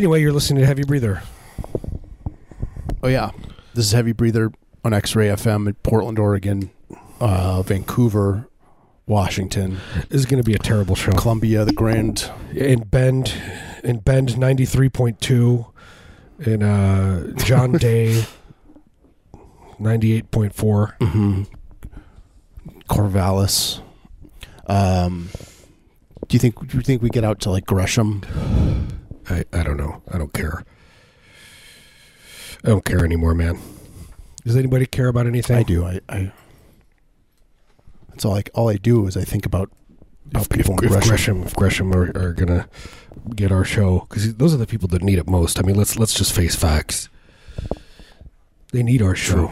Anyway, you're listening to Heavy Breather. Oh yeah, this is Heavy Breather on X-Ray FM in Portland, Oregon, uh, Vancouver, Washington, This is going to be a terrible show. Columbia, the Grand. In Bend, in Bend 93.2, in uh, John Day 98.4. Mm-hmm. Corvallis. Um, do you think? Do you think we get out to like Gresham? I, I don't know. I don't care. I don't care anymore, man. Does anybody care about anything? I do. I. I that's all. I all I do is I think about about If, people if, if Gresham. Gresham, if Gresham are, are gonna get our show, because those are the people that need it most. I mean, let's let's just face facts. They need our show. True.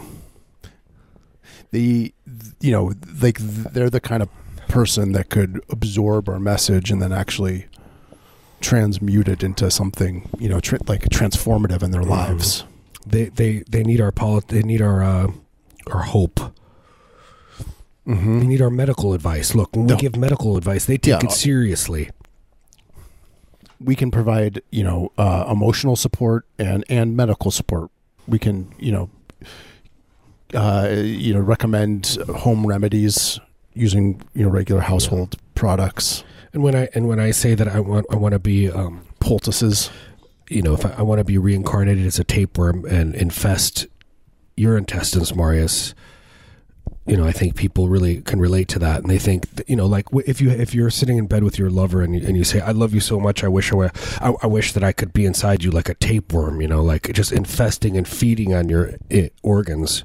the you know like they're the kind of person that could absorb our message and then actually transmute it into something you know tr- like transformative in their Mhm. lives They they they need our polit- They need our uh, our hope. mm-hmm. They need our medical advice. Look, when we give medical advice, they take Yeah. it seriously. we can provide you know uh, emotional support and and medical support we can you know uh, you know recommend home remedies using you know regular household products And when I and when I say that I want I want to be um, poultices you know, if I, I want to be reincarnated as a tapeworm and infest your intestines, Marius, you know, I think people really can relate to that, and they think, that, you know, like if you if you're sitting in bed with your lover and you, and you say, "I love you so much, I wish I, were, I, I wish that I could be inside you like a tapeworm," you know, like just infesting and feeding on your i organs.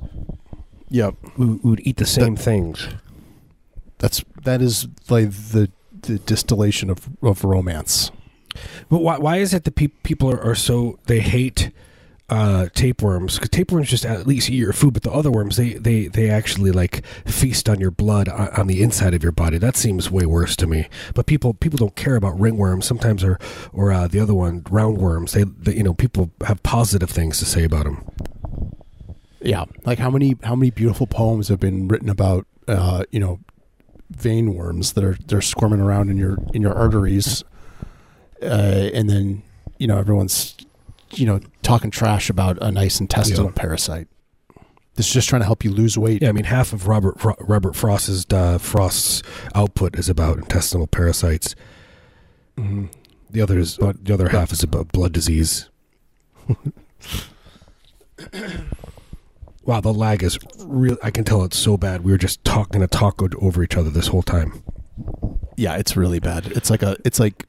yep We, we would eat the same things. that's that is like the the distillation of of romance But why, why is it that pe- people are, are so they hate uh, tapeworms? Because tapeworms just at least eat your food, but the other worms they they they actually like feast on your blood on, on the inside of your body. That seems way worse to me. But people people don't care about ringworms sometimes, or or uh, the other one roundworms. They, they you know people have positive things to say about them. yeah like how many how many beautiful poems have been written about uh you know vein worms that are they're squirming around in your in your arteries uh and then you know everyone's you know talking trash about a nice intestinal Yeah. parasite this is just trying to help you lose weight Yeah, I mean half of Robert Robert Frost's uh, Frost's output is about intestinal parasites. Mhm. The other is the other half is about blood disease. Wow, the lag is real. I can tell it's so bad. We were just talking to talk over each other this whole time. yeah it's really bad it's like a it's like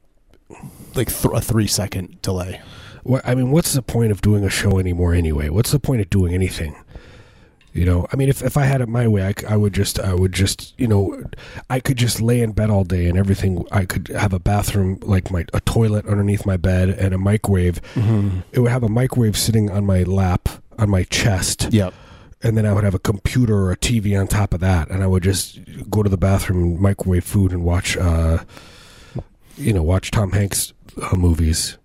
like th- a three second delay What I mean, what's the point of doing a show anymore anyway? What's the point of doing anything? You know, I mean, if, if I had it my way, I, I would just, I would just, you know, I could just lay in bed all day and everything. I could have a bathroom, like my, a toilet underneath my bed and a microwave. mm-hmm. It would have a microwave sitting on my lap, on my chest. yep And then I would have a computer or a TV on top of that. And I would just go to the bathroom, microwave food and watch, uh, you know, watch Tom Hanks uh, movies.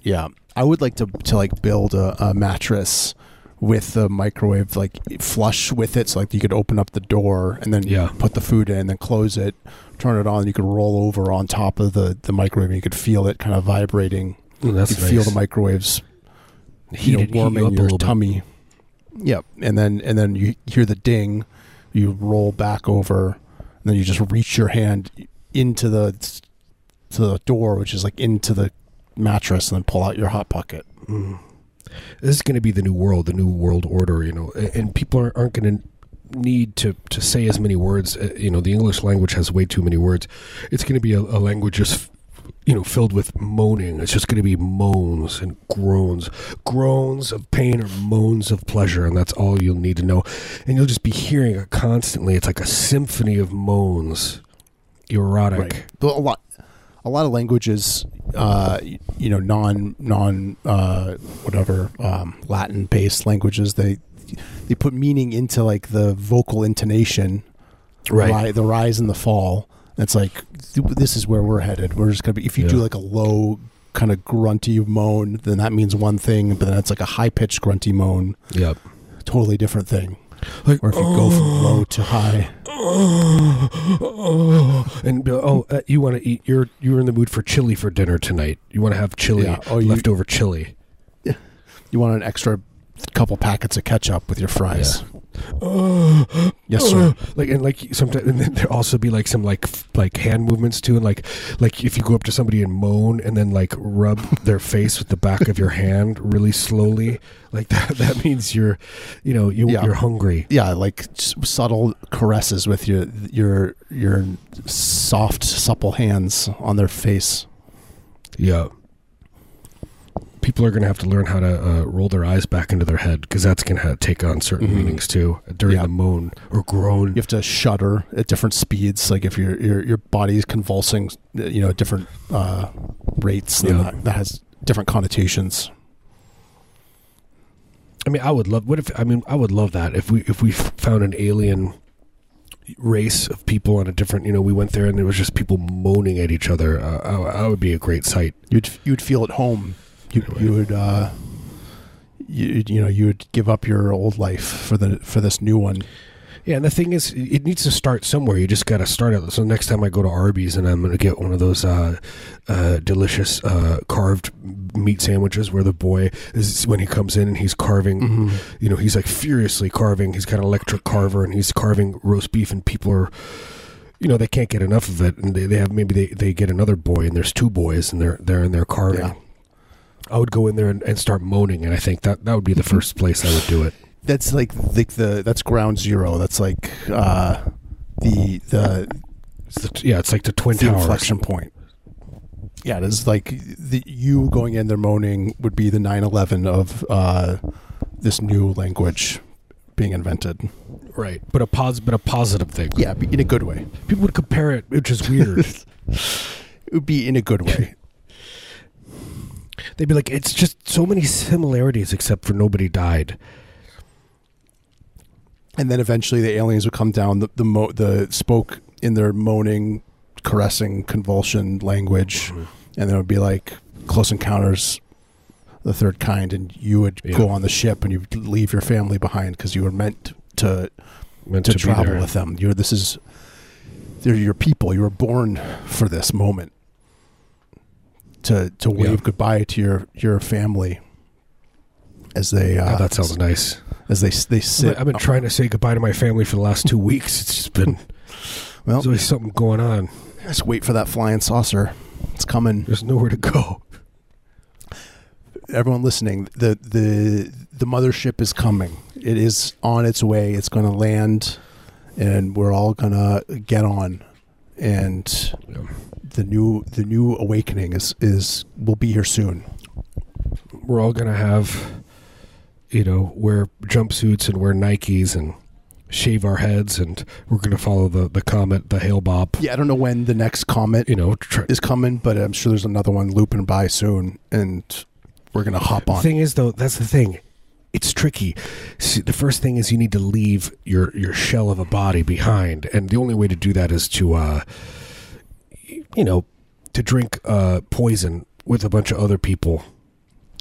Yeah, I would like to to like build a, a mattress with the microwave like flush with it, so like you could open up the door and then Yeah. put the food in, then close it, turn it on, and you could roll over on top of the the microwave, and you could feel it kind of vibrating. Ooh, that's you could nice. feel the microwaves Heat you know, it- heat you warming your tummy. bit. Yep, and then and then you hear the ding, you roll back over, and then you just reach your hand into the to the door, which is like into the mattress, and then pull out your hot pocket. Mm. This is going to be the new world, the new world order, you know, and people aren't, aren't going to need to, to say as many words. Uh, You know, the English language has way too many words. It's going to be a, a language just, you know, filled with moaning. It's just going to be moans and groans, groans of pain or moans of pleasure, and that's all you'll need to know. And you'll just be hearing it constantly. It's like a symphony of moans, erotic. Right. But a lot, a lot of languages, uh, you know, non non uh, whatever um, Latin based languages, they they put meaning into like the vocal intonation, Right. the rise and the fall. It's like th- this is where we're headed. We're just gonna be. If you do like a low kind of grunty moan, then that means one thing. But then it's like a high pitched grunty moan, Yep. totally different thing. Like, or if you go from low to high. and be like, oh, uh, you want to eat? You're you're in the mood for chili for dinner tonight. You want to have chili, Yeah. Oh, you- leftover chili. You want an extra couple packets of ketchup with your fries. Yes, sir. Uh, like and like sometimes and then there also be like some like f- like hand movements too and like like if you go up to somebody and moan and then like rub their face with the back of your hand really slowly like that that means you're you know you, Yeah. you're hungry Yeah, like s- subtle caresses with your your your soft, supple hands on their face. yeah people are going to have to learn how to uh, roll their eyes back into their head because that's going to take on certain Mhm. meanings too during Yeah. the moan or groan You have to shudder at different speeds. Like if your your your body's convulsing, you know, at different uh, rates. Yeah. that, that has different connotations. I mean, I would love. What if? I mean, I would love that if we if we found an alien race of people on a different. You know, we went there and there was just people moaning at each other. Uh, I, I would be a great sight. You'd you'd feel at home. You you would uh, you you know you would give up your old life for the for this new one. Yeah, and the thing is, it needs to start somewhere. You just got to start it. So next time I go to Arby's and I'm going to get one of those uh, uh, delicious uh, carved meat sandwiches, where the boy is when he comes in and he's carving. Mm-hmm. You know, he's like furiously carving. He's got an electric carver and he's carving roast beef, and people are. You know they can't get enough of it, and they, they have maybe they, they get another boy, and there's two boys, and they're they're in there carving. Yeah. I would go in there and, and start moaning, and I think that that would be the first place I would do it. That's like the, the that's ground zero. That's like uh, the the It's the, yeah, it's like the twin the towers. inflection point. Yeah, it is like the you going in there moaning would be the 9/11 of uh, this new language being invented. Right, but a pos, but a positive thing. Yeah, in a good way. People would compare it, which is weird. It would be in a good way. They'd be like, "It's just so many similarities, except for nobody died." and then eventually the aliens would come down the the, mo- the spoke in their moaning, caressing, convulsion language, mm-hmm. and then it would be like Close Encounters, the third kind, and you would Yeah. go on the ship and you'd leave your family behind because you were meant to Meant to, to, travel with them. You're this is they're your people. You were born for this moment to to wave Yeah. goodbye to your your family as they uh, Oh, that sounds nice. as they they I've sit. been- I've been trying to say goodbye to my family for the last two weeks. It's just been Well, there's always something going on. just wait for that flying saucer. It's coming. There's nowhere to go. Everyone listening, the the the mothership is coming. It is on its way. It's going to land, and we're all gonna get on. And Yeah. The new the new awakening is is will be here soon. We're all gonna have, you know, wear jumpsuits and wear Nikes and shave our heads, and we're gonna follow the the comet, the Hale Bopp. Yeah, I don't know when the next comet You know, try, is coming, but I'm sure there's another one looping by soon, and we're gonna hop The on. thing is, though, that's the thing. It's tricky. See, the first thing is you need to leave your your shell of a body behind, and the only way to do that is to, uh, you know, to drink uh, poison with a bunch of other people,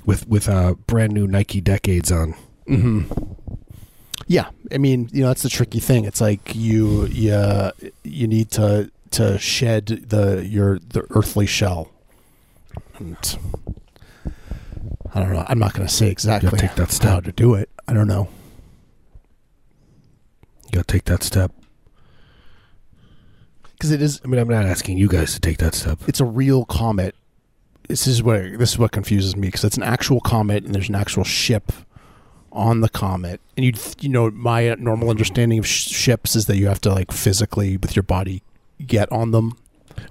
with with uh, brand new Nike Decades on. hmm Yeah, I mean, you know, that's the tricky thing. It's like you you you need to to shed the your the earthly shell. And I don't know. I'm not going to say exactly you take that step. how to do it. I don't know. You got to take that step. Because it is I mean, I'm not asking you guys to take that step. it's a real comet. This is what this is what confuses me because it's an actual comet and there's an actual ship on the comet. And you you know my normal understanding of sh- ships is that you have to like physically with your body get on them.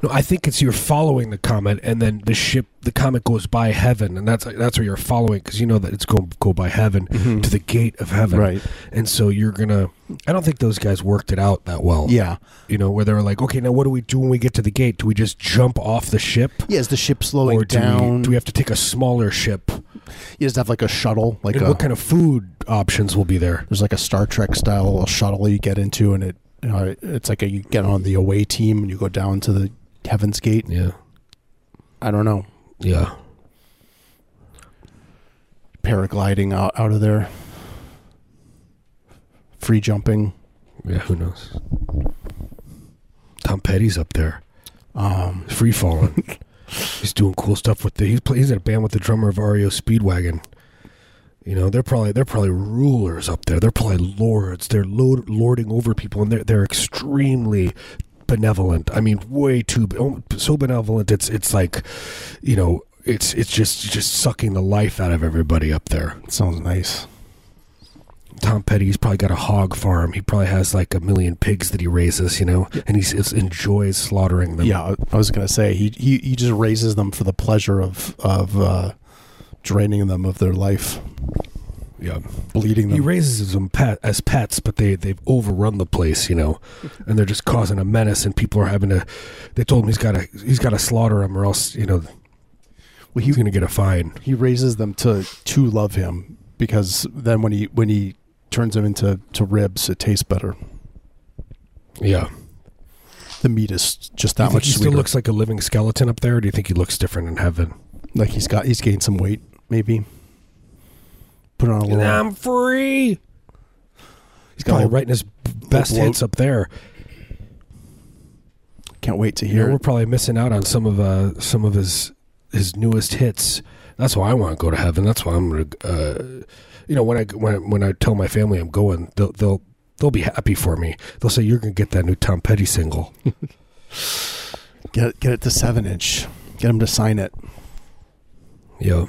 No, I think it's you're following the comet, and then the ship, the comet goes by heaven, and that's that's where you're following because you know that it's going to go by heaven mm-hmm. to the gate of heaven, Right. And so you're gonna. I don't think those guys worked it out that well. Yeah. you know, where they were like, okay, now what do we do when we get to the gate? Do we just jump off the ship, Yeah, is the ship slowing or do down? we do we have to take a smaller ship? you just have like a shuttle, like a what kind of food options will be there? there's like a Star Trek style shuttle you get into, and it you know, it's like a, you get on the away team and you go down to the Heaven's Gate. Yeah, I don't know, yeah. paragliding out out of there, free jumping. Yeah, who knows? Tom Petty's up there, Um, free falling. he's doing cool stuff with the. He's play, he's in a band with the drummer of REO Speedwagon. You know, they're probably they're probably rulers up there. They're probably lords. They're lord, lording over people, and they're they're extremely benevolent. I mean, way too oh, so benevolent. It's it's like, you know, it's it's just just sucking the life out of everybody up there. sounds nice. Tom Petty's probably got a hog farm. He probably has like a million pigs that he raises, you know, and he enjoys slaughtering them. Yeah, I was gonna say he he he just raises them for the pleasure of of uh, draining them of their life, yeah. bleeding He raises them pet, as pets, but they they've overrun the place, you know, and they're just causing a menace, and people are having to. They told him he's got to he's got to slaughter them, or else you know well, he's going to get a fine. he raises them to to love him because then when he when he turns them into to ribs, it tastes better. Yeah. The meat is just that much he sweeter. still looks like a living skeleton up there, or do you think he looks different in heaven? like he's got he's gained some weight, maybe. Put on a little. I'm free. He's got probably writing his best bloat. hits up there. Can't wait to You know, hear. we're probably missing out on some of uh, some of his his newest hits. That's why I want to go to heaven. That's why I'm gonna, uh, you know, when I when when I tell my family I'm going, they'll they'll they'll be happy for me. They'll say you're gonna get that new Tom Petty single. Get it, get it to seven inch. Get him to sign it. yeah, I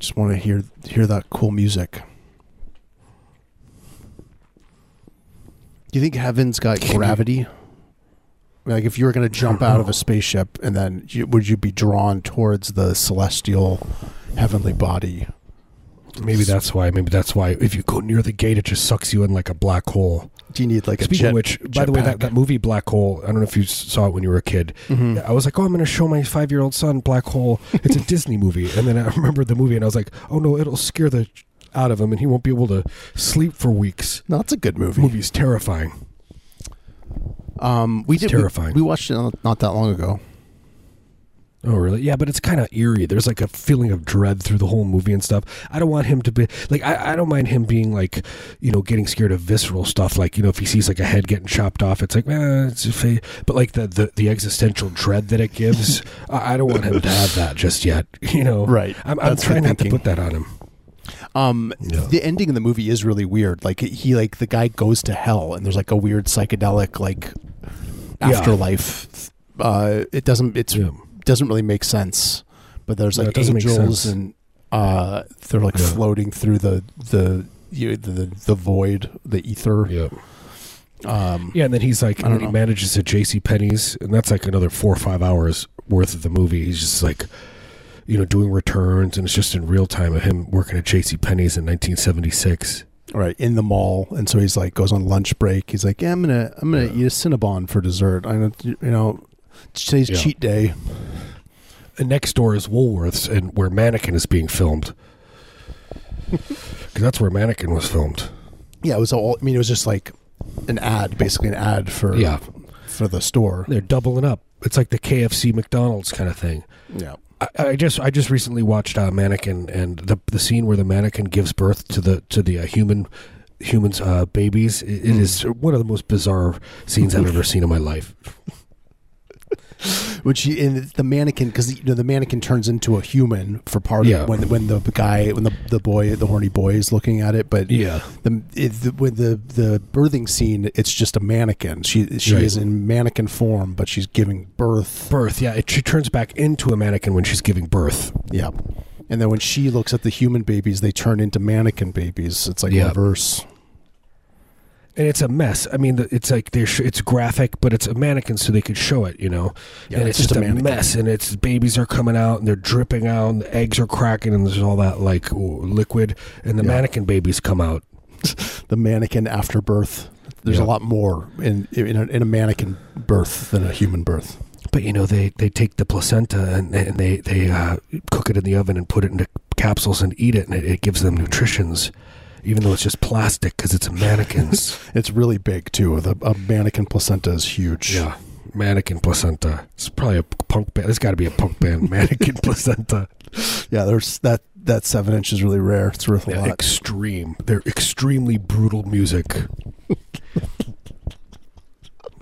just want to hear hear that cool music. Do you think heaven's got Can you- gravity? Like if you were going to jump out of a spaceship and then you, would you be drawn towards the celestial heavenly body? maybe that's why. Maybe that's why. If you go near the gate, it just sucks you in like a black hole. Do you need like a Speaking jet? of which, by the way, that, that movie Black Hole. I don't know if you saw it when you were a kid. Mhm. I was like, oh, I'm going to show my five year old son Black Hole. It's a Disney movie. And then I remembered the movie and I was like, oh no, it'll scare the out of him and he won't be able to sleep for weeks. No, it's a good movie. The movie's terrifying. Um, we It's did. terrifying. We, we watched it not, not that long ago. Oh, really? Yeah, but it's kind of eerie. There's like a feeling of dread through the whole movie and stuff. I don't want him to be like, I, I don't mind him being like, you know, getting scared of visceral stuff. Like, you know, if he sees like a head getting chopped off, it's like, eh, it's a fa-. but like the, the, the existential dread that it gives, I, I don't want him to have that just yet. You know, Right. I'm, I'm trying not to put that on him. Um, Yeah. the ending of the movie is really weird. Like he, like the guy goes to hell, and there's like a weird psychedelic like Yeah. afterlife. Uh, it doesn't. It's Yeah. Doesn't really make sense. But there's like it angels, and uh, they're like Yeah. floating through the the you, the the void, the ether. Yeah. Um, Yeah, and then he's like, I and then he know. manages at J.C. Penney's, and that's like another four or five hours worth of the movie. He's just like, you know, doing returns, and it's just in real time of him working at J.C. Penney's in 1976. right in the mall, and so he's like goes on lunch break. He's like, yeah, I'm gonna I'm gonna Yeah. eat a Cinnabon for dessert. I know you know today's Yeah. cheat day. And next door is Woolworths, and where Mannequin is being filmed, because that's where Mannequin was filmed. Yeah, it was all. I mean, it was just like an ad, basically an ad for Yeah. for the store. They're doubling up. It's like the KFC McDonald's kind of thing. Yeah, I, I just I just recently watched uh, Mannequin and the the scene where the mannequin gives birth to the to the uh, human humans uh, babies. It, it is one of the most bizarre scenes I've ever seen in my life. when she and the mannequin because you know the mannequin turns into a human for part Yeah. of when when the guy when the the boy the horny boy is looking at it, but Yeah, the, it, the when the the birthing scene it's just a mannequin. She she Right. is in mannequin form, but she's giving birth. birth. Yeah, it, she turns back into a mannequin when she's giving birth. Yeah. And then when she looks at the human babies, they turn into mannequin babies. It's like Yeah. reverse. And it's a mess. I mean, it's like they're sh- it's graphic, but it's a mannequin, so they could show it. You know, Yeah, and it's it's, just just a mannequin. mess. And it's babies are coming out and they're dripping out, and the eggs are cracking, and there's all that like liquid, and the Yeah. mannequin babies come out. The mannequin after birth. There's Yeah. a lot more in in a, in a mannequin birth than a human birth. But you know, they, they take the placenta and, and they they uh, cook it in the oven and put it into capsules and eat it, and it, it gives them nutritions, even though it's just plastic because it's a mannequins. It's really big too. The a mannequin placenta is huge. yeah, Mannequin Placenta. It's probably a punk band. It's got to be a punk band. Mannequin Placenta. Yeah, there's that that seven inch is really rare. It's worth a Yeah, lot. extreme. They're extremely brutal music.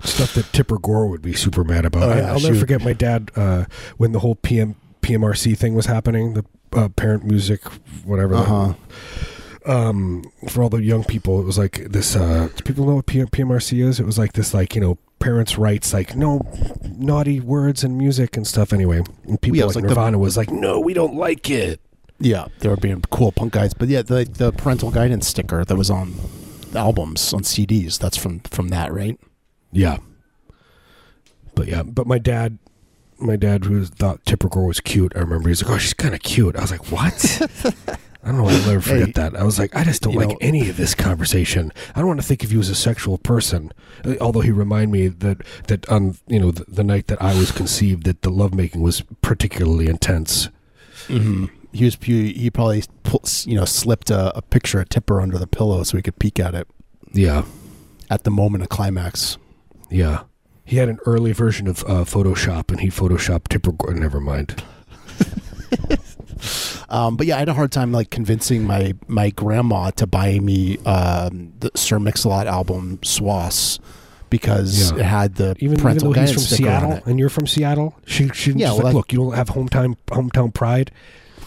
Stuff that Tipper Gore would be super mad about. Oh, I, yeah, I'll never would- forget my dad uh, when the whole PM PMRC thing was happening. The uh, parent music, whatever. Uh huh. Um, for all the young people, it was like this. Uh, do people know what P- PMRC is? It was like this, like you know, parents' rights, like no naughty words and music and stuff. Anyway, and people Yeah, like, like the- Nirvana was like, no, we don't like it. Yeah, they were being cool punk guys. But yeah, the the parental guidance sticker that was on albums on CDs. That's from from that, right? Yeah, but yeah, but my dad. My dad, who thought Tipper Gore was cute, I remember he's like, "Oh, she's kind of cute." I was like, "What?" I don't know. Why I'll never forget Hey, that. I was like, I just don't like know- any of this conversation. I don't want to think of you as a sexual person. Uh, Although he reminded me that that on you know the, the night that I was conceived, that the lovemaking was particularly intense. Mm-hmm. He was he, probably you know slipped a, a picture of Tipper under the pillow so he could peek at it Yeah, at the moment of climax. yeah. He had an early version of uh, Photoshop, and he photoshopped Tipper Never mind. Um, but yeah, I had a hard time like convincing my my grandma to buy me um, the Sir Mix-a-Lot album Swass because Yeah. it had the Even, even parental though he's guidance from Seattle and you're from Seattle, she she Yeah, well, like, that- look, you don't have hometown hometown pride.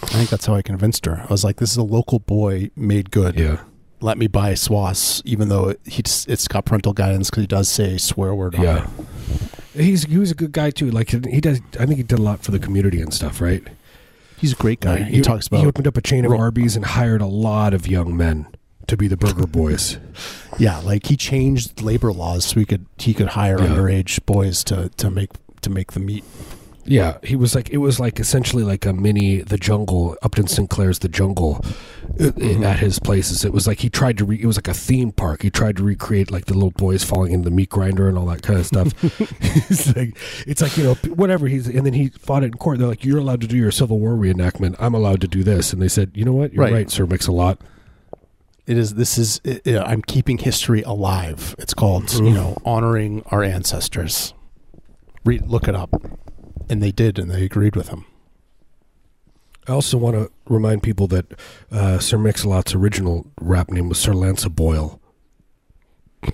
I think that's how I convinced her. I was like, "This is a local boy made good. Yeah, Let me buy Swass, even though he's it's got parental guidance because he does say swear word on yeah. it. He's he was a good guy too. Like he does. I think he did a lot for the community and stuff, right? He's a great guy. Like, he, talks about he opened up a chain of Arby's and hired a lot of young men to be the burger boys. yeah, like he changed labor laws so he could he could hire Yeah. underage boys to to make to make the meat. Yeah, he was like it was like essentially like a mini the jungle Upton Sinclair's the jungle uh, Mm-hmm. at his places. It was like he tried to re, it was like a theme park. He tried to recreate like the little boys falling into the meat grinder and all that kind of stuff. it's like it's like you know whatever he's and then he fought it in court. They're like you're allowed to do your Civil War reenactment. I'm allowed to do this, and they said you know what you're Right. right, Sir Mix a lot. It is. This is. It, it- I'm keeping history alive. It's called Mm-hmm. you know honoring our ancestors. Read, look it up, and they did, and they agreed with him. I also want to remind people that uh, Sir Mix-a-Lot's original rap name was Sir Lance Boyle.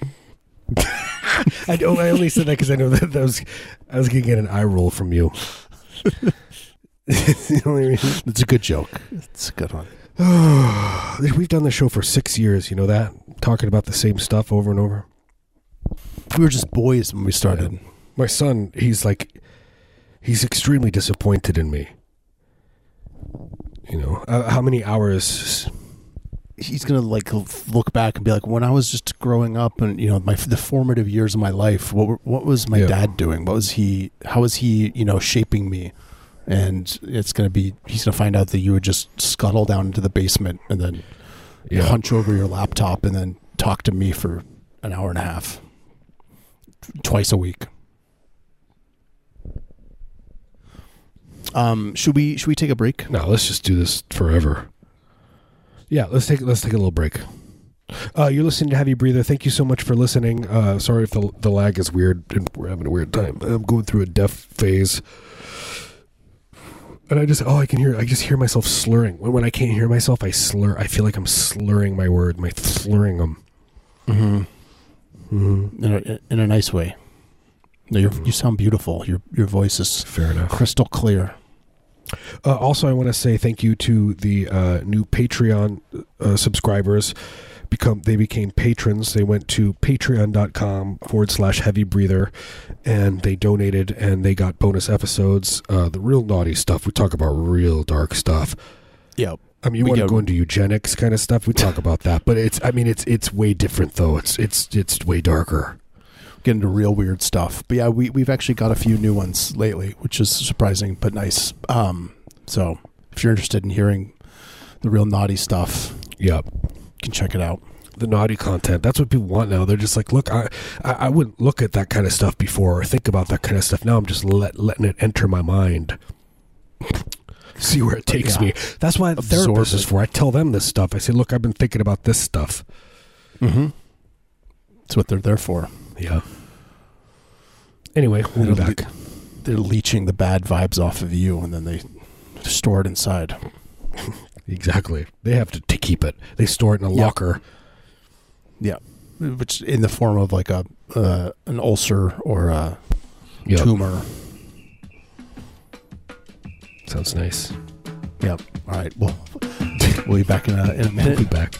I, don't, I only said that because I know that, that was I was gonna get an eye roll from you. you know what I mean? It's a good joke. It's a good one. We've done the show for six years. You know that talking about the same stuff over and over. We were just boys when we started. My son, he's like, he's extremely disappointed in me. You know, uh, how many hours He's gonna like look back and be like, when I was just growing up, and you know, my the formative years of my life. What were, what was my Yeah. dad doing? What was he? How was he? You know, shaping me. And it's gonna be. He's gonna find out that you would just scuttle down into the basement and then Yeah. hunch over your laptop and then talk to me for an hour and a half twice a week um should we should we take a break No, let's just do this forever. Yeah, let's take let's take a little break. Uh, you're listening to Heavy Breather. Thank you so much for listening. Uh, sorry if the the lag is weird and we're having a weird time. I'm going through a deaf phase, and I just oh I can hear I just hear myself slurring. When when I can't hear myself, I slur. I feel like I'm slurring my word, my slurring them. mm-hmm. Mm-hmm. in, a, in a nice way no, you're, you sound beautiful your your voice is Fair enough. crystal clear Uh, also, I want to say thank you to the uh, new Patreon uh, subscribers. Become they became patrons. They went to patreon.com forward slash heavy breather, and they donated and they got bonus episodes. Uh, the real naughty stuff. We talk about real dark stuff. yeah I mean, you We want to go into eugenics kind of stuff. We talk about that, but it's. I mean, it's it's way different though. It's it's it's way darker. Get into real weird stuff but yeah we, we've actually got a few new ones lately which is surprising but nice um so if you're interested in hearing the real naughty stuff Yep. you can check it out the naughty content. That's what people want now. They're just like, look, I, I, I wouldn't look at that kind of stuff before or think about that kind of stuff. Now I'm just let, letting it enter my mind. See where it takes Yeah. me. That's why the Absorb therapist is for. I tell them this stuff. I say, look, I've been thinking about this stuff. mm-hmm that's what they're there for Yeah. Anyway, we'll be back. They're leeching the bad vibes off of you, and then they store it inside. Exactly. They have to, to keep it. They store it in a Yeah. locker. Yeah, which in the form of like a uh, an ulcer or a Yep. tumor. Sounds nice. Yep. All right. Well, we'll be back in a in a We'll be minute. back.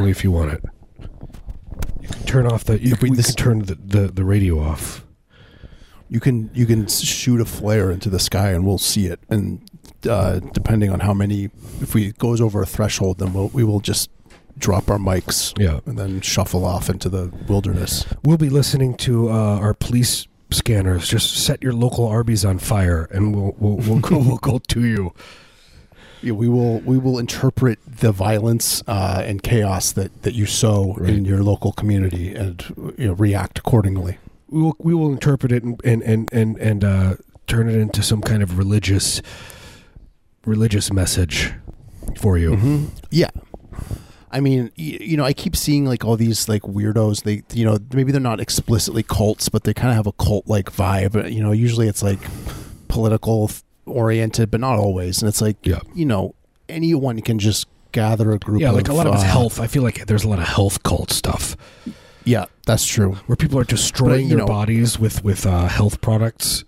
Only if Here we are. Only if you want it. You can turn off the. You we- can turn the, the, the radio off. You can you can shoot a flare into the sky and we'll see it. And uh, depending on how many, if we goes over a threshold, then we'll, we will just drop our mics Yeah, and then shuffle off into the wilderness. we'll be listening to uh, our police scanners. Just set your local Arby's on fire, and we'll we'll we'll go we'll go to you. Yeah, we will we will interpret the violence uh, and chaos that, that you sow Right. in your local community and you know, react accordingly. we will we will interpret it and and and and, and uh, turn it into some kind of religious religious message for you. Mm-hmm. Yeah. I mean, you know, I keep seeing like all these like weirdos. They, you know, maybe they're not explicitly cults, but they kind of have a cult like vibe. You know, usually it's like political oriented, but not always. And it's like, Yeah. you know, anyone can just gather a group. Yeah, like a lot of it's uh, health. I feel like there's a lot of health cult stuff Yeah, that's true. where people are destroying you their know- bodies with with uh, health products.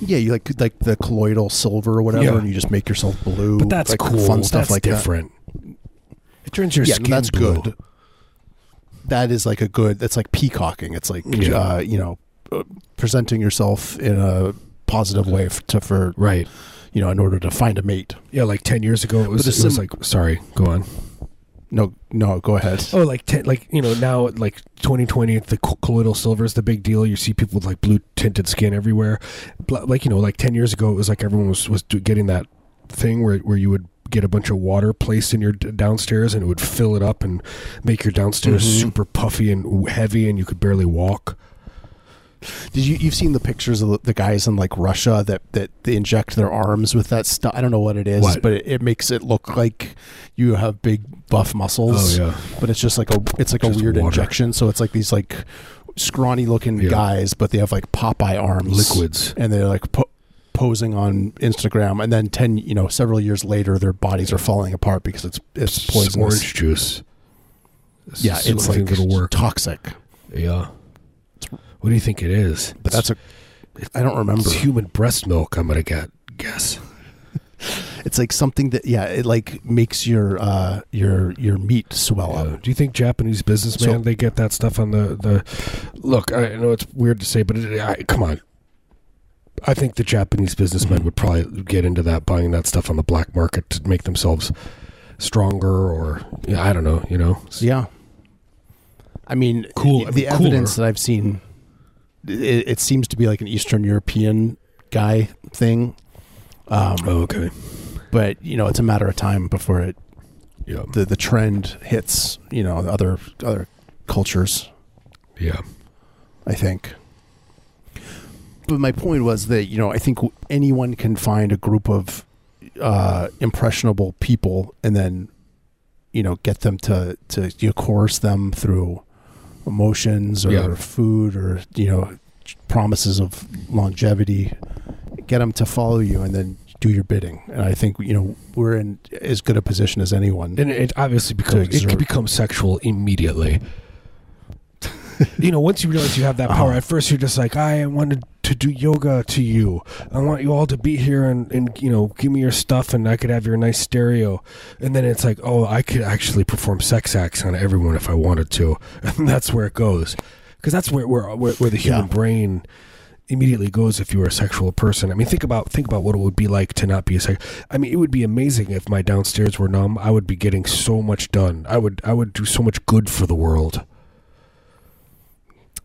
Yeah, you like like the colloidal silver or whatever, Yeah. and you just make yourself blue. But that's like, cool. Fun stuff that's like different. It turns your Yeah, skin that's blue. good. that. That is like a good. That's like peacocking. It's like Yeah. uh, you know, uh, presenting yourself in a positive way f- to for Right. you know in order to find a mate. Yeah, like ten years ago, it was, it was like. Sorry, go on. No, no, go ahead. Oh, like ten, like you know now, like 2020, the colloidal silver is the big deal. You see people with like blue tinted skin everywhere. Like you know, like ten years ago, it was like everyone was was getting that thing where where you would get a bunch of water placed in your downstairs and it would fill it up and make your downstairs Mhm. super puffy and heavy and you could barely walk. Did you you've seen the pictures of the- guys in like Russia that that they inject their arms with that stuff? I don't know what it is, What? but it, it makes it look like you have big buff muscles. Oh yeah, but it's just like a it's like a weird water. injection. So it's like these like scrawny looking Yeah. guys, but they have like Popeye arms, liquids. and they're like po- posing on Instagram. And then ten, you know, several years later, their bodies are falling apart because it's it's poisonous. orange juice. Yeah, it's like it'll work. toxic. Yeah. What do you think it is? But that's a I don't remember. It's human breast milk. I'm gonna get guess. It's like something that yeah, it like makes your uh your your meat swell Yeah. up. Do you think Japanese businessmen So- they get that stuff on the the? Look, I know it's weird to say, but it, I, come on. I think the Japanese businessmen would probably get into that, buying that stuff on the black market to make themselves stronger, or yeah, I don't know. You know, Yeah. I mean, Cool- The I mean, evidence cooler. that I've seen, it, it seems to be like an Eastern European guy thing. Um, Oh, okay. but you know, it's a matter of time before it Yeah, the the trend hits. You know, other other cultures. yeah, I think. But my point was that you know I think anyone can find a group of uh, impressionable people and then you know get them to to you know, coerce them through emotions or Yeah. food or you know promises of longevity get them to follow you and then do your bidding and i think you know we're in as good a position as anyone and it obviously becomes it can become sexual immediately. You know, once you realize you have that power, at first you're just like, I wanted to do yoga to you. I want you all to be here and, and you know, give me your stuff and I could have your nice stereo. And then it's like, oh, I could actually perform sex acts on everyone if I wanted to. And that's where it goes. Because that's where, where, where, where the human Yeah. brain immediately goes if you were a sexual person. I mean, think about think about what it would be like to not be a sex. I mean, it would be amazing if my downstairs were numb. I would be getting so much done. I would I would do so much good for the world.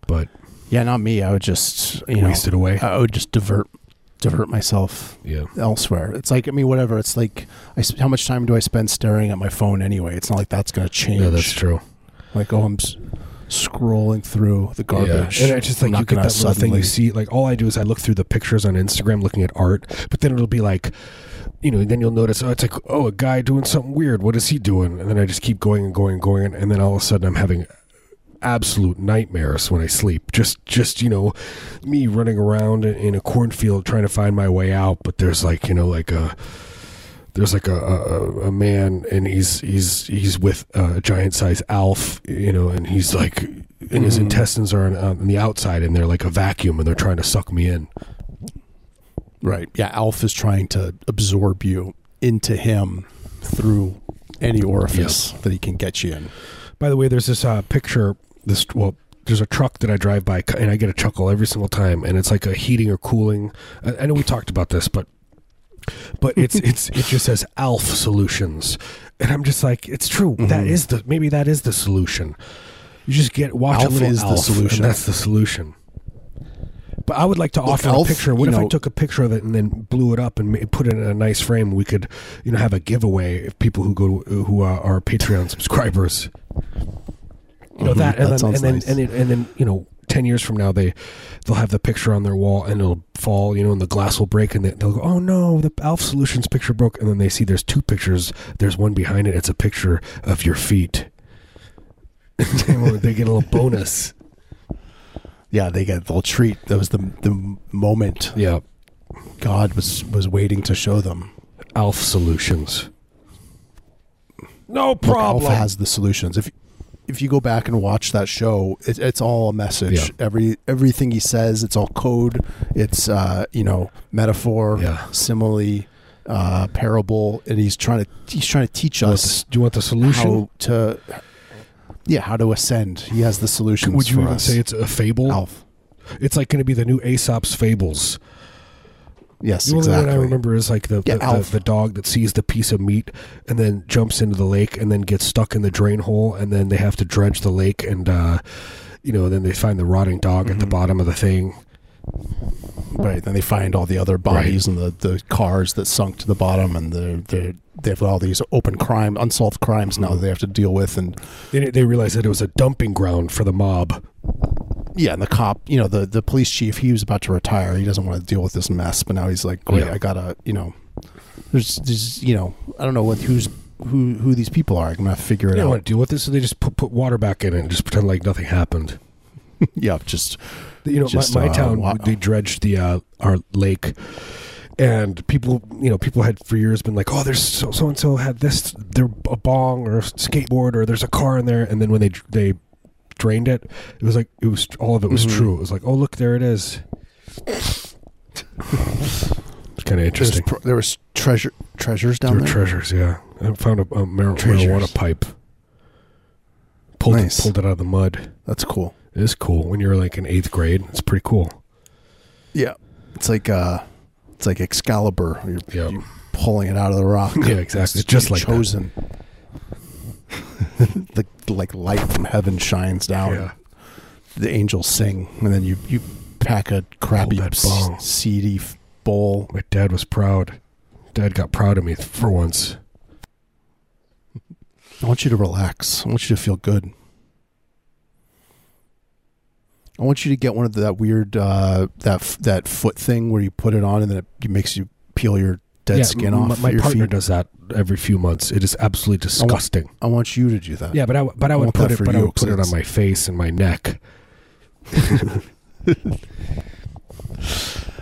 But yeah not me i would just you know waste it away. i would just divert divert myself yeah. elsewhere. It's like I mean, whatever. It's like I, how much time do I spend staring at my phone anyway? It's not like that's going to change. Yeah, that's true. Like oh, I'm s- scrolling through the garbage. Yeah. And it's just I'm like you get that little thing you see. Like all I do is I look through the pictures on Instagram, looking at art. But then it'll be like, you know, then you'll notice, oh, it's like, oh, a guy doing something weird. What is he doing? And then I just keep going and going and going, and then all of a sudden I'm having absolute nightmares when I sleep. Just, just you know, me running around in- in a cornfield trying to find my way out. But there's like, you know, like a there's like a, a, a man and he's he's he's with a giant size Alf, you know, and he's like, and his Mhm. intestines are on, on the outside, and they're like a vacuum, and they're trying to suck me in. right. Yeah, Alf is trying to absorb you into him through any orifice that he can get you in. By the way, there's this uh, picture. This well, there's a truck that I drive by, and I get a chuckle every single time, and it's like a heating or cooling. I, I know we talked about this, but but it's it's it just says Alf Solutions, and I'm just like, it's true. That Mhm. is the maybe that is the solution. You just get watch Alf a little is the solution. and that's the solution. But I would like to Look, offer Elf, a picture. What if I took a picture of it and then blew it up and put it in a nice frame? We could, you know, have a giveaway if people who go who are, are Patreon subscribers. You know Mhm, that, and that then sounds and then, nice. and then and then you know, ten years from now they they'll have the picture on their wall and it'll fall, you know, and the glass will break and they, they'll go, oh no, the Alf Solutions picture broke, and then they see there's two pictures. There's one behind it. It's a picture of your feet. they get a little bonus. Yeah, they get they'll treat. That was the the moment Yeah, God was was waiting to show them. Alf Solutions. No Look, problem. Alpha has the solutions. If if you go back and watch that show, it, it's all a message. Yeah. Every everything he says, it's all code. It's uh, you know metaphor, Yeah. simile, uh, parable, and he's trying to he's trying to teach Do us the, do you want the solution? how to yeah how to ascend. He has the solution. Would you even us. say it's a fable? Alf? It's like going to be the new Aesop's fables. Yes, The only exactly. one I remember is like the Yeah, the, the, the dog that sees the piece of meat and then jumps into the lake and then gets stuck in the drain hole and then they have to dredge the lake and uh, you know then they find the rotting dog at the Mhm. bottom of the thing. Right. Then they find all the other bodies and the, the cars that sunk to the bottom, and they're, they're, have all these open crime, unsolved crimes now that they have to deal with. And They, they realized that it was a dumping ground for the mob. Yeah, and the cop, you know, the, the police chief, he was about to retire. He doesn't want to deal with this mess, but now he's like, great, Yeah. I gotta, you know, there's, there's, you know, I don't know what who's who who these people are. I'm gonna figure it don't out. want to deal with this, so they just put, put water back in it and just pretend like nothing happened. yeah, just you know, Just, my, my uh, town wow. they dredged the uh, our lake, and people, you know, people had for years been like, oh, there's so so and so had this, their a bong or a skateboard or there's a car in there, and then when they they drained it, it was like it was all of it was Mhm. true. It was like, oh, look, there it is. it's kind of interesting. pr- there was treasure treasures There down were there. treasures, yeah. I found a, a mar- marijuana pipe. Pulled Nice. it, pulled it out of the mud. That's cool. It is cool when you're like in eighth grade. It's pretty cool. Yeah, it's like uh, it's like Excalibur. You're, Yeah. you're pulling it out of the rock. Yeah, exactly. It's just like that. the like light from heaven shines down. Yeah. The angels sing, and then you you pack a crappy bong. seedy bowl. My dad was proud. Dad got proud of me for once. I want you to relax. I want you to feel good. I want you to get one of the, that weird uh, that that foot thing where you put it on and then it, makes you peel your dead yeah, skin off. My, your partner feet. does that every few months. It is absolutely disgusting. I want you to do that. yeah, but I but I I would put it but I would put it on my face and my neck.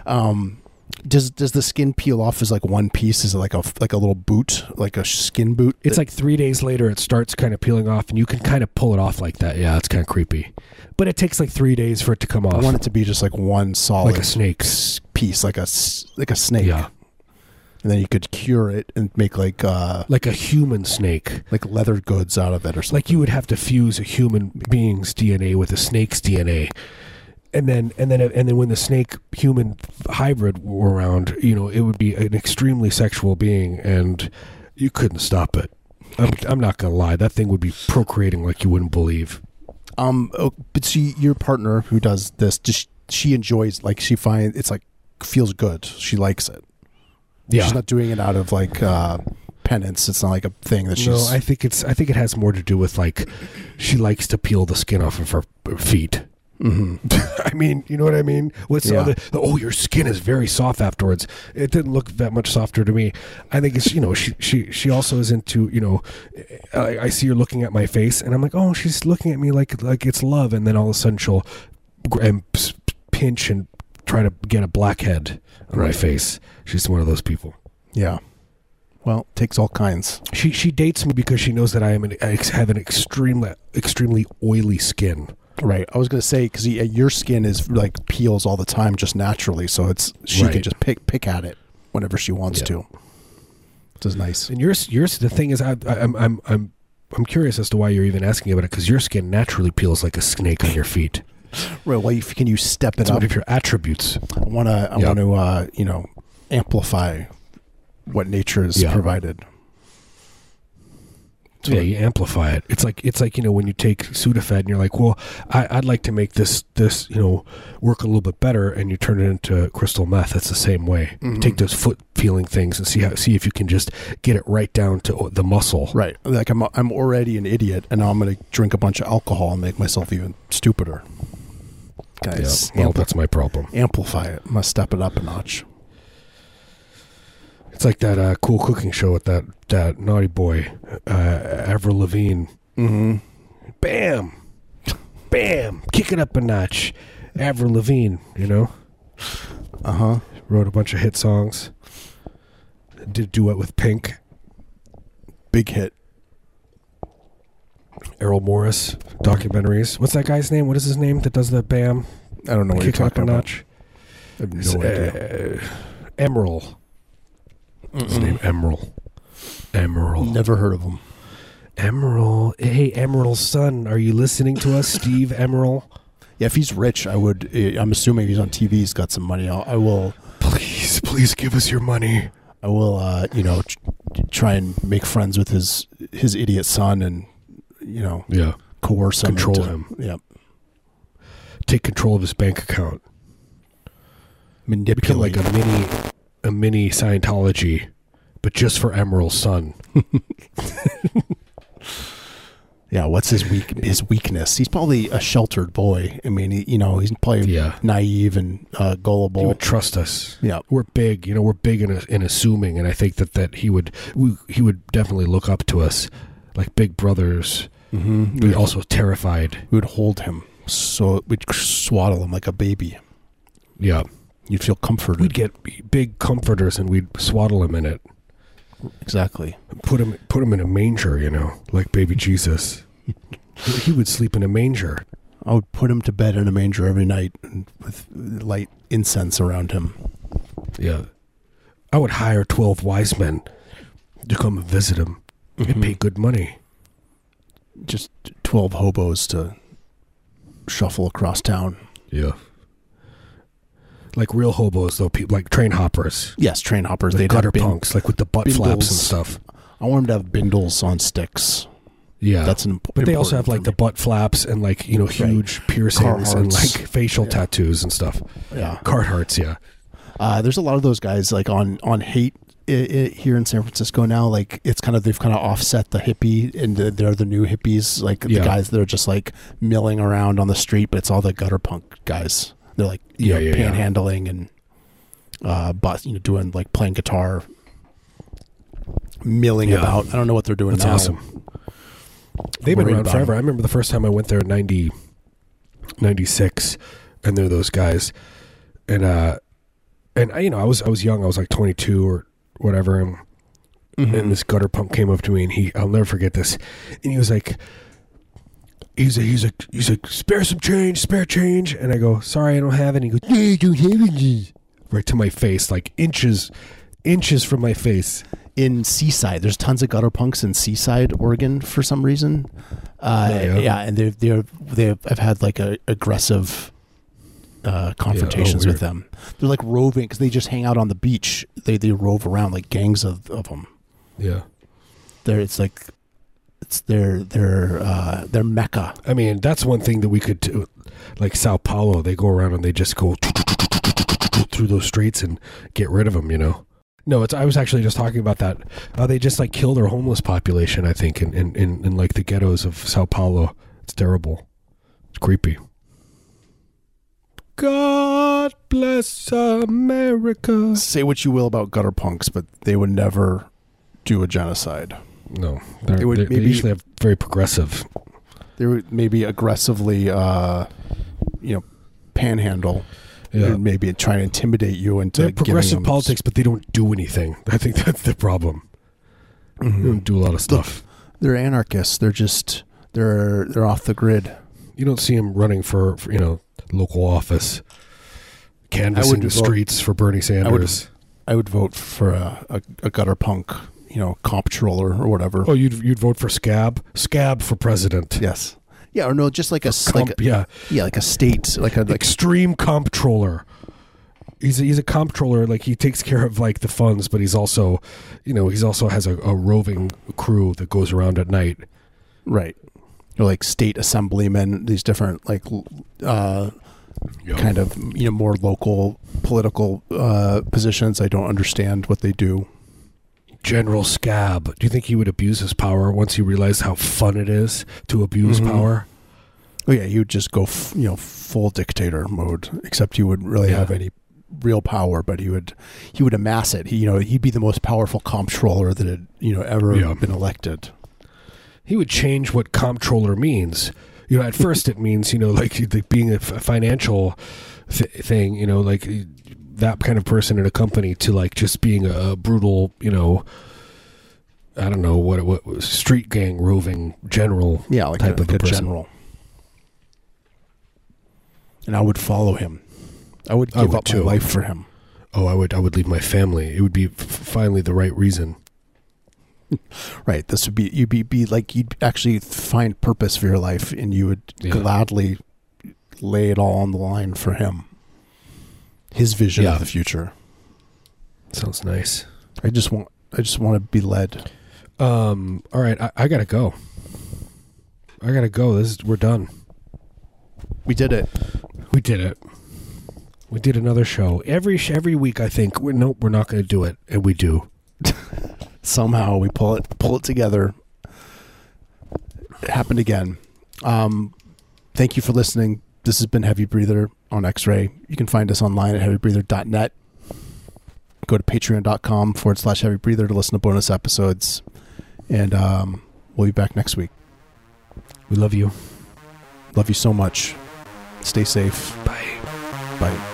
Um, does does the skin peel off as like one piece? Is it like a like a little boot, like a skin boot? It's like three days later, it starts kind of peeling off, and you can kind of pull it off like that. Yeah, it's kind of creepy, but it takes like three days for it to come off. I want it to be just like one solid like a snake. piece, like a like a snake. Yeah, and then you could cure it and make like uh like a human snake. like leather goods out of it or something. Like you would have to fuse a human being's DNA with a snake's DNA, and then and then and then when the snake human hybrid were around, you know, it would be an extremely sexual being, and you couldn't stop it. I'm, I'm not gonna lie, that thing would be procreating like you wouldn't believe. Um, oh, but see, your partner who does this, just she enjoys like she finds it's like feels good. She likes it. Yeah. she's not doing it out of like uh penance. It's not like a thing that she's. no, I think it's. I think it has more to do with like she likes to peel the skin off of her feet. Mhm. I mean, you know what I mean? What's the Yeah. other? The, oh, your skin is very soft afterwards. It didn't look that much softer to me. I think it's you know she she she also is into you know. I, I see her looking at my face, and I'm like, oh, she's looking at me like like it's love, and then all of a sudden she'll and pinch and try to get a blackhead on my face. She's one of those people. Yeah. Well, takes all kinds. She she dates me because she knows that I am an I have an extremely extremely oily skin. Right. I was gonna say because your skin is like peels all the time just naturally, so it's she can just pick pick at it whenever she wants Yeah. to. Which is nice. And yours, yours. The thing is, I, I, I'm, I'm, I'm, I'm curious as to why you're even asking about it because your skin naturally peels like a snake on your feet. Right. Well, if can you step it It's up? one of your attributes. I want to. I Yeah. want to. Uh, you know, amplify what nature has Yeah. provided. Yeah, you amplify it. It's like it's like you know when you take Sudafed and you're like, well, I, I'd like to make this this you know work a little bit better, and you turn it into crystal meth. It's the same way. You Mhm. take those foot feeling things and see how see if you can just get it right down to the muscle. Right. Like I'm I'm already an idiot, and now I'm going to drink a bunch of alcohol and make myself even stupider. Yeah, Guys, well, ampli- that's my problem. amplify it. Must step it up a notch. It's like that uh, cool cooking show with that that naughty boy, uh, Avril Lavigne. Mm-hmm. Bam, bam, kick it up a notch. Avril Lavigne, you know, Uh huh. wrote a bunch of hit songs. Did a duet with Pink, Big hit. Errol Morris, documentaries. What's that guy's name? What is his name that does the bam? I don't know what you're kick it up a about. notch. I have It's, no idea. uh, Emeril. His name Emeril. Emeril. Never heard of him. Emeril. Hey, Emeril's son, are you listening to us, Steve Emeril? Yeah, if he's rich, I would. eh, I'm assuming he's on TV. He's got some money. I'll, I will. Please, please give us your money. I will. Uh, you know, tr- try and make friends with his his idiot son, and you know, Yeah. coerce him. Control into- him. Yeah. Take control of his bank account. Become like a mini a mini Scientology, but just for Emeril's son. Yeah, what's his weak his weakness? He's probably a sheltered boy. I mean, he, you know, he's probably Yeah. naive and uh, He gullible. would trust us. Yeah, We're big, you know. We're big in, in assuming, and I think that, that he would we, he would definitely look up to us like big brothers. mm-hmm. But also terrified. we would hold him, so we'd swaddle him like a baby. Yeah, You'd feel comforted. we'd get big comforters and we'd swaddle him in it. exactly. Put him put him in a manger, you know, like baby Jesus. he would sleep in a manger. I would put him to bed in a manger every night with light incense around him. Yeah, I would hire twelve wise men to come and visit him and mm-hmm. pay good money. Just twelve hobos to shuffle across town. Yeah. Like real hobos, though, people like train hoppers, Yes, train hoppers. like They'd gutter bin- punks, like with the butt flaps and stuff. I want them to have bindles on sticks. Yeah, That's an important. but they also have like the butt flaps and like you know huge piercings and like facial Yeah. tattoos and stuff. yeah. cart Carhartts, yeah, Uh, there's a lot of those guys like on on Haight i i here in San Francisco now. Like it's kind of they've kind of offset the hippie and the, they're the new hippies. Like Yeah. the guys that are just like milling around on the street, but it's all the gutter punk guys. They're like you Yeah, know, yeah, yeah. panhandling and uh, but you know doing like playing guitar, milling Yeah. about. I don't know what they're doing That's now. awesome. They've been around forever. them. I remember the first time I went there in 90, 96, and they're those guys. And uh and I, you know, I was I was young, I was like twenty two or whatever, and, Mhm. and this gutter punk came up to me and he I'll never forget this. And he was like He's a, he's a, he's like, spare some change, spare change. And I go, sorry, I don't have any. He goes, yeah, you don't have any. Right to my face, like inches, inches from my face. in Seaside. There's tons of gutter punks in Seaside, Oregon, for some reason. Uh, Oh, yeah? yeah. and they've they're they've I've had like a aggressive uh, confrontations weird. with them. They're like roving because they just hang out on the beach. They they rove around like gangs of, of them. Yeah. They're it's like it's their their uh, their mecca. I mean, that's one thing that we could do. Like Sao Paulo, they go around and they just go through those streets and get rid of them. You know. No, it's. I was actually just talking about that. Uh, they just like kill their homeless population. I think in, in, in, in like the ghettos of Sao Paulo. It's terrible. It's creepy. God bless America. Say what you will about gutter punks, but they would never do a genocide. No, they're, They would they they usually have very progressive. They would maybe aggressively, uh, you know, panhandle. Yeah. and maybe try and intimidate you into They giving progressive politics, but they don't do anything. I think that's the problem. They Mhm. don't do a lot of stuff. They're anarchists. They're just they're they're off the grid. You don't see them running for, for you know local office, canvassing the vote- streets for Bernie Sanders. I would vote for a, a, a gutter punk, you know, comptroller or whatever. oh, you'd you'd vote for Scab, Scab for president. Yes. Yeah, or no, just like a Comp- like a, yeah, yeah, like a state, like a like extreme comptroller. he's a, he's a comptroller. Like he takes care of like the funds, but he's also, you know, he's also has a, a roving crew that goes around at night. Right. Or like state assemblymen, these different like uh, kind of you know more local political uh, positions. I don't understand what they do. General Scab. Do you think he would abuse his power once he realized how fun it is to abuse Mhm. power? Oh yeah, he would just go f- you know full dictator mode, except he wouldn't really Yeah. have any real power, but he would he would amass it. He you know he'd be the most powerful comptroller that had you know ever Yeah. been elected. He would change what comptroller means. You know, at first it means you know like, like being a f- financial th- thing. You know, like that kind of person in a company to like just being a, brutal. You know, I don't know what what street gang roving general. Yeah, like Type a, of like a person. general. And I would follow him. I would I give would up too. my life for him. Oh, I would I would leave my family. It would be f- finally the right reason. Right. This would be you'd be, be like you'd actually find purpose for your life, and you would Yeah. gladly lay it all on the line for him. His vision Yeah. of the future. Sounds nice. I just want. I just want to be led. Um. All right, I, I gotta go. I gotta go. This is we're done. We did it. We did it. We did another show every every week. I think we're nope, we're not going to do it, and we do. Somehow we pull it pull it together. It happened again. Um, thank you for listening. This has been Heavy Breather on X-Ray. You can find us online at heavybreather.net. Go to patreon.com forward slash heavy breather to listen to bonus episodes. And um, we'll be back next week. We love you. Love you so much. Stay safe. Bye. Bye.